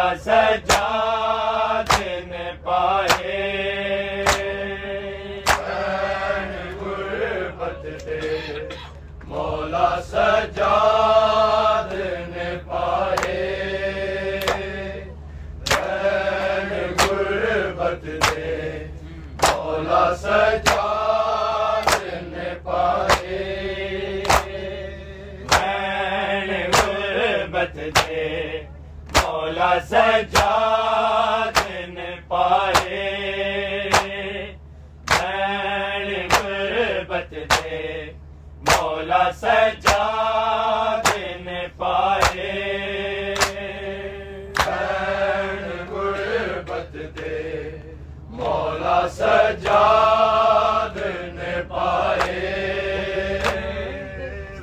سجا سجاد نے پائے۔ مین غربت دے۔ مولا سجاد نے پائے۔ مین غربت دے۔ مولا سجاد نے پائے۔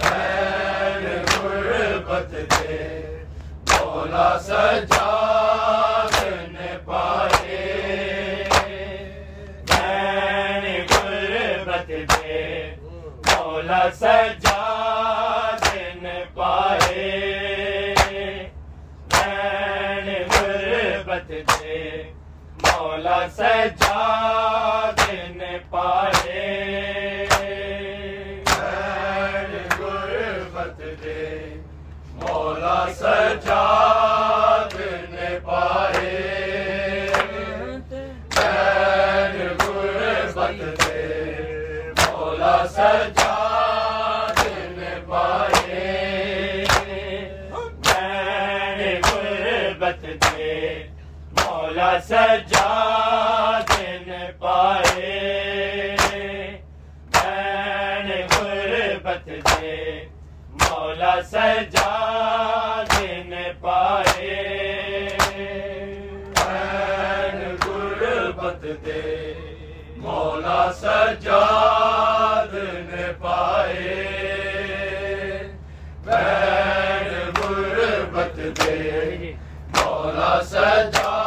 مین غربت دے۔ مولا سجاد سجاد نے پائے۔ غربت دے مولا سجاد بیٹھ غربت دے مولا سجا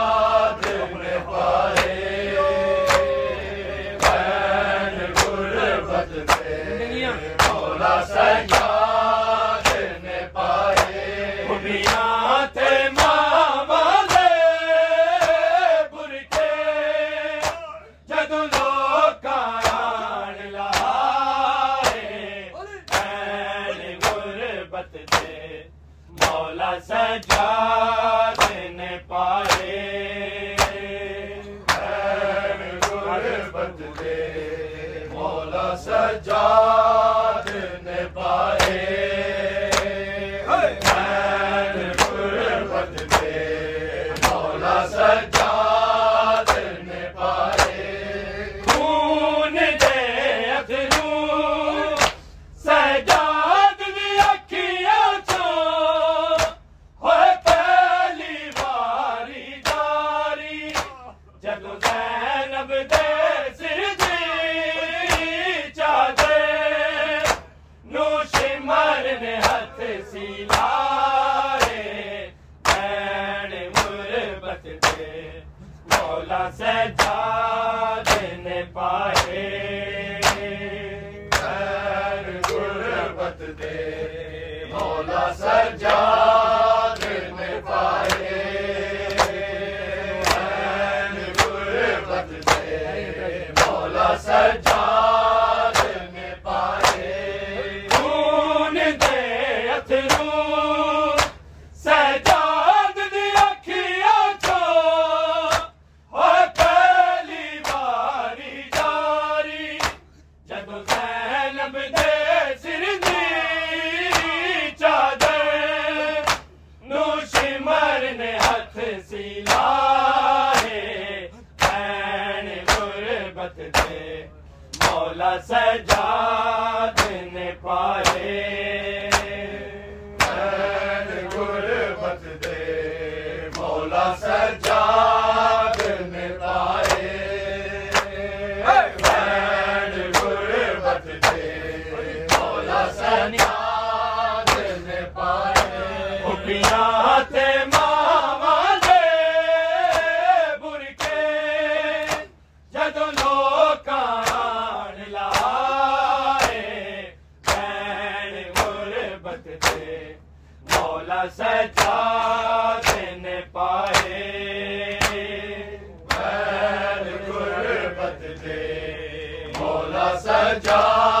رحمت دے۔ مولا سجاد نے پائے۔ غربت دے۔ مولا سجاد نے پائے۔ جاؤ مر نے ہاتھ سلا ہے غربت دے مولا سجا جائے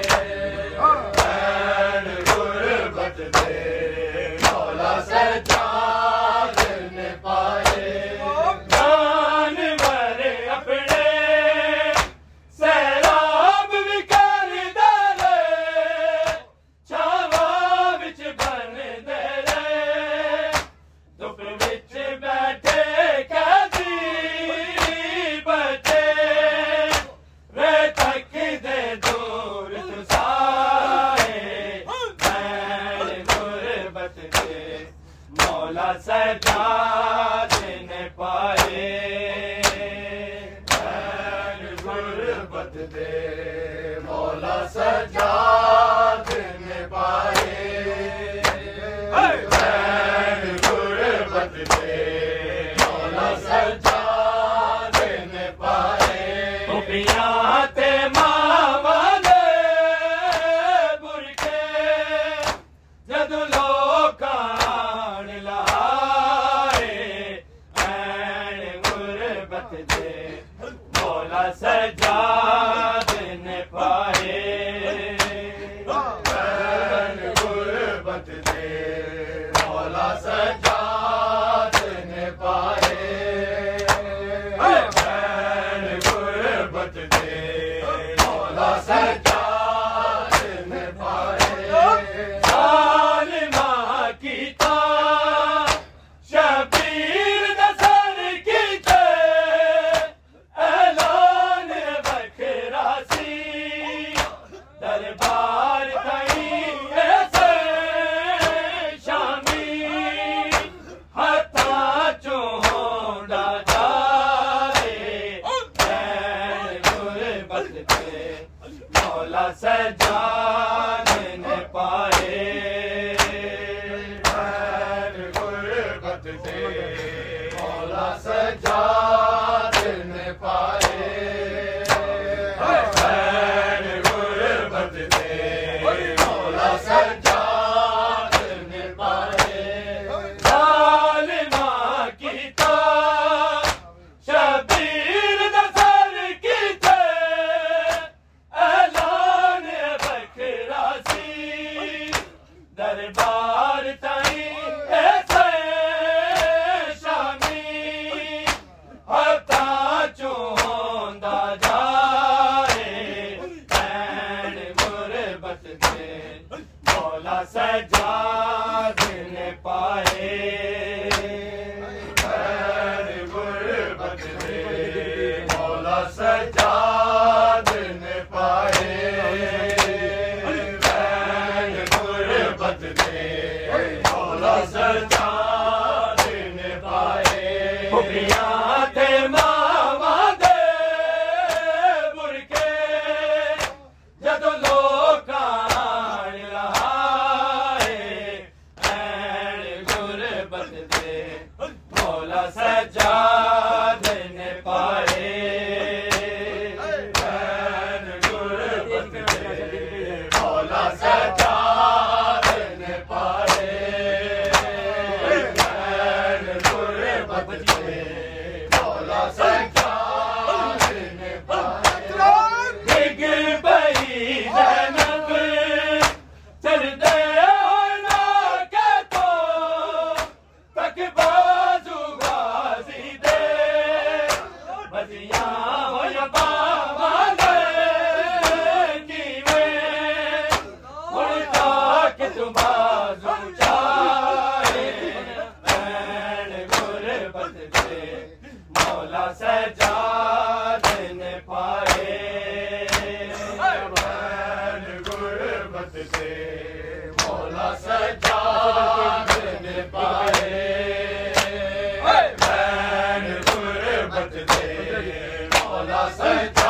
کے مولا سجاد نے پائے۔ غربت دے۔ مولا سجاد مولا مولا مولا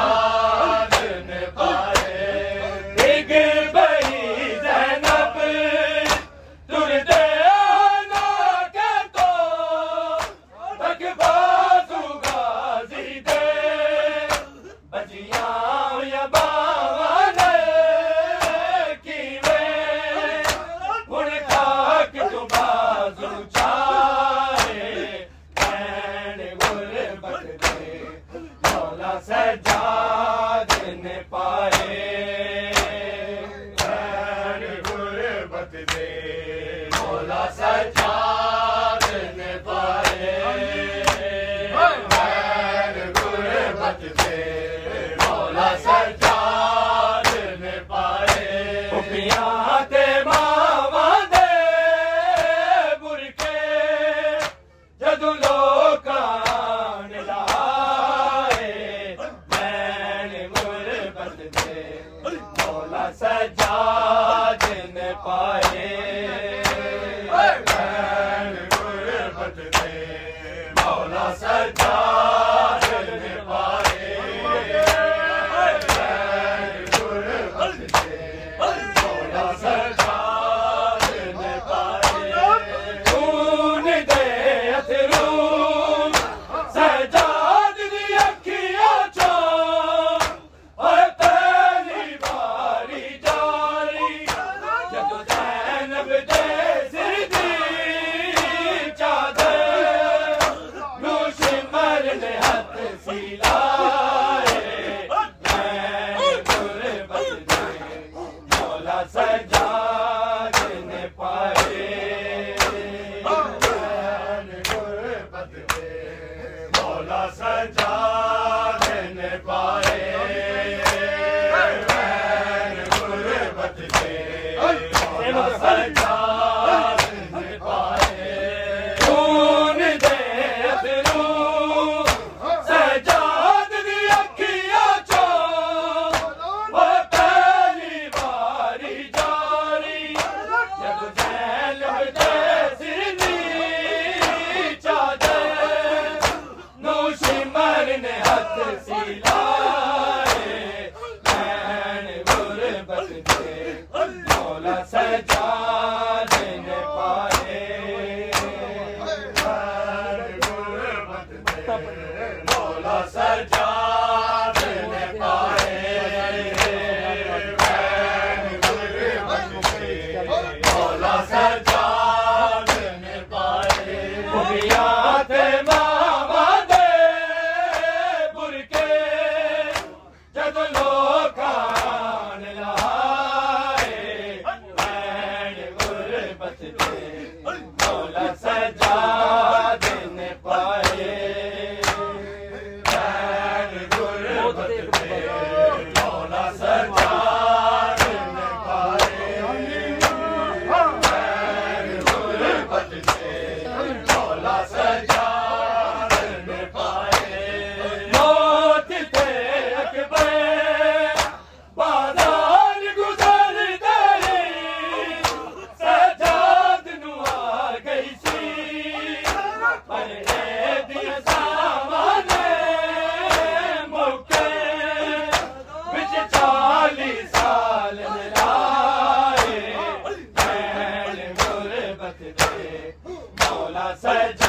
تمہارا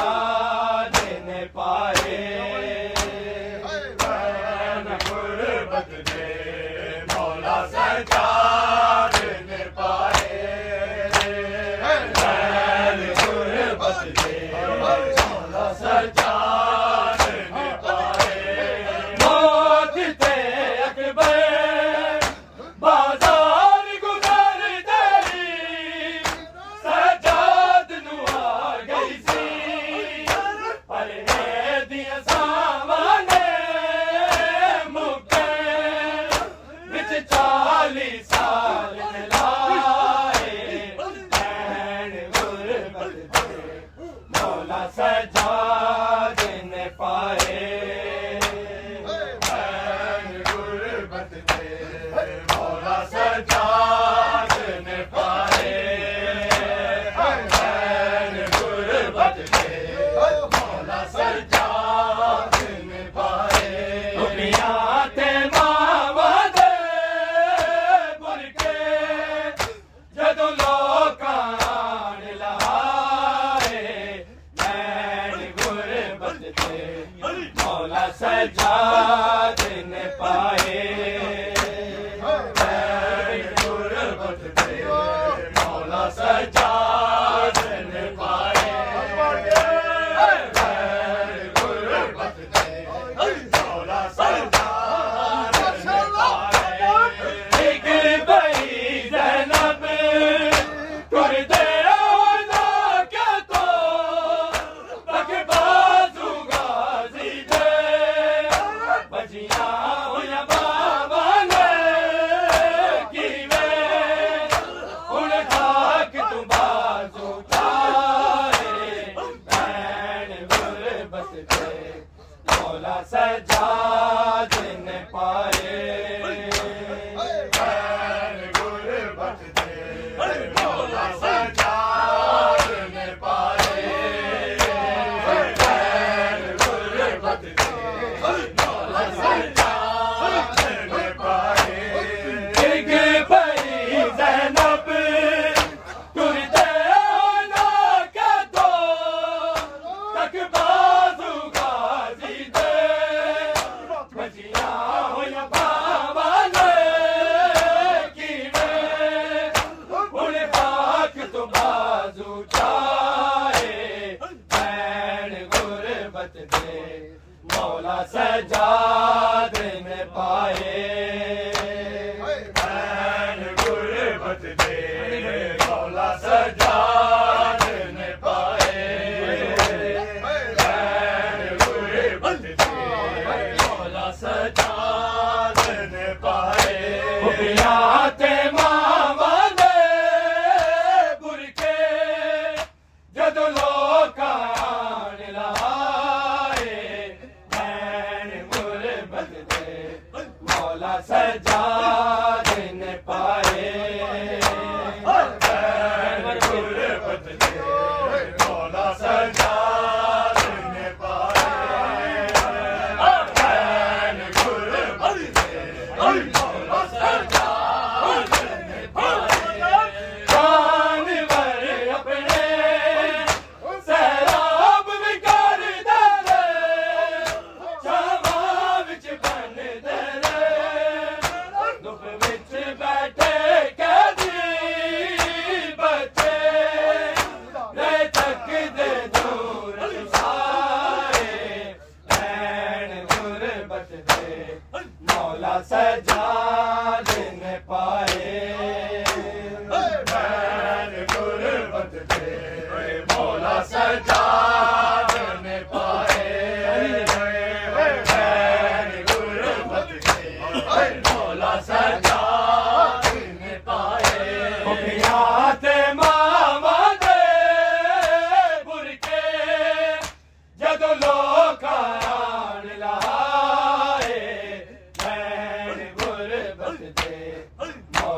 Gol! Gol!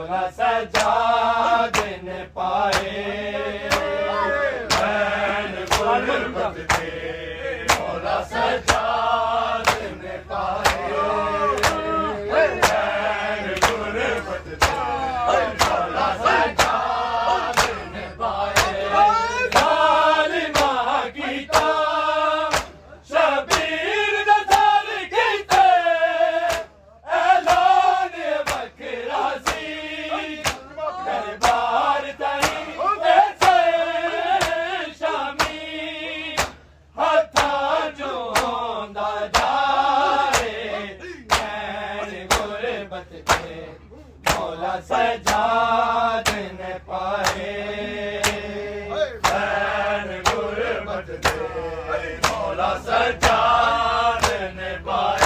سجا کے مولا سجاد نے پائے پیر غربت کے مولا سجاد نے پائے۔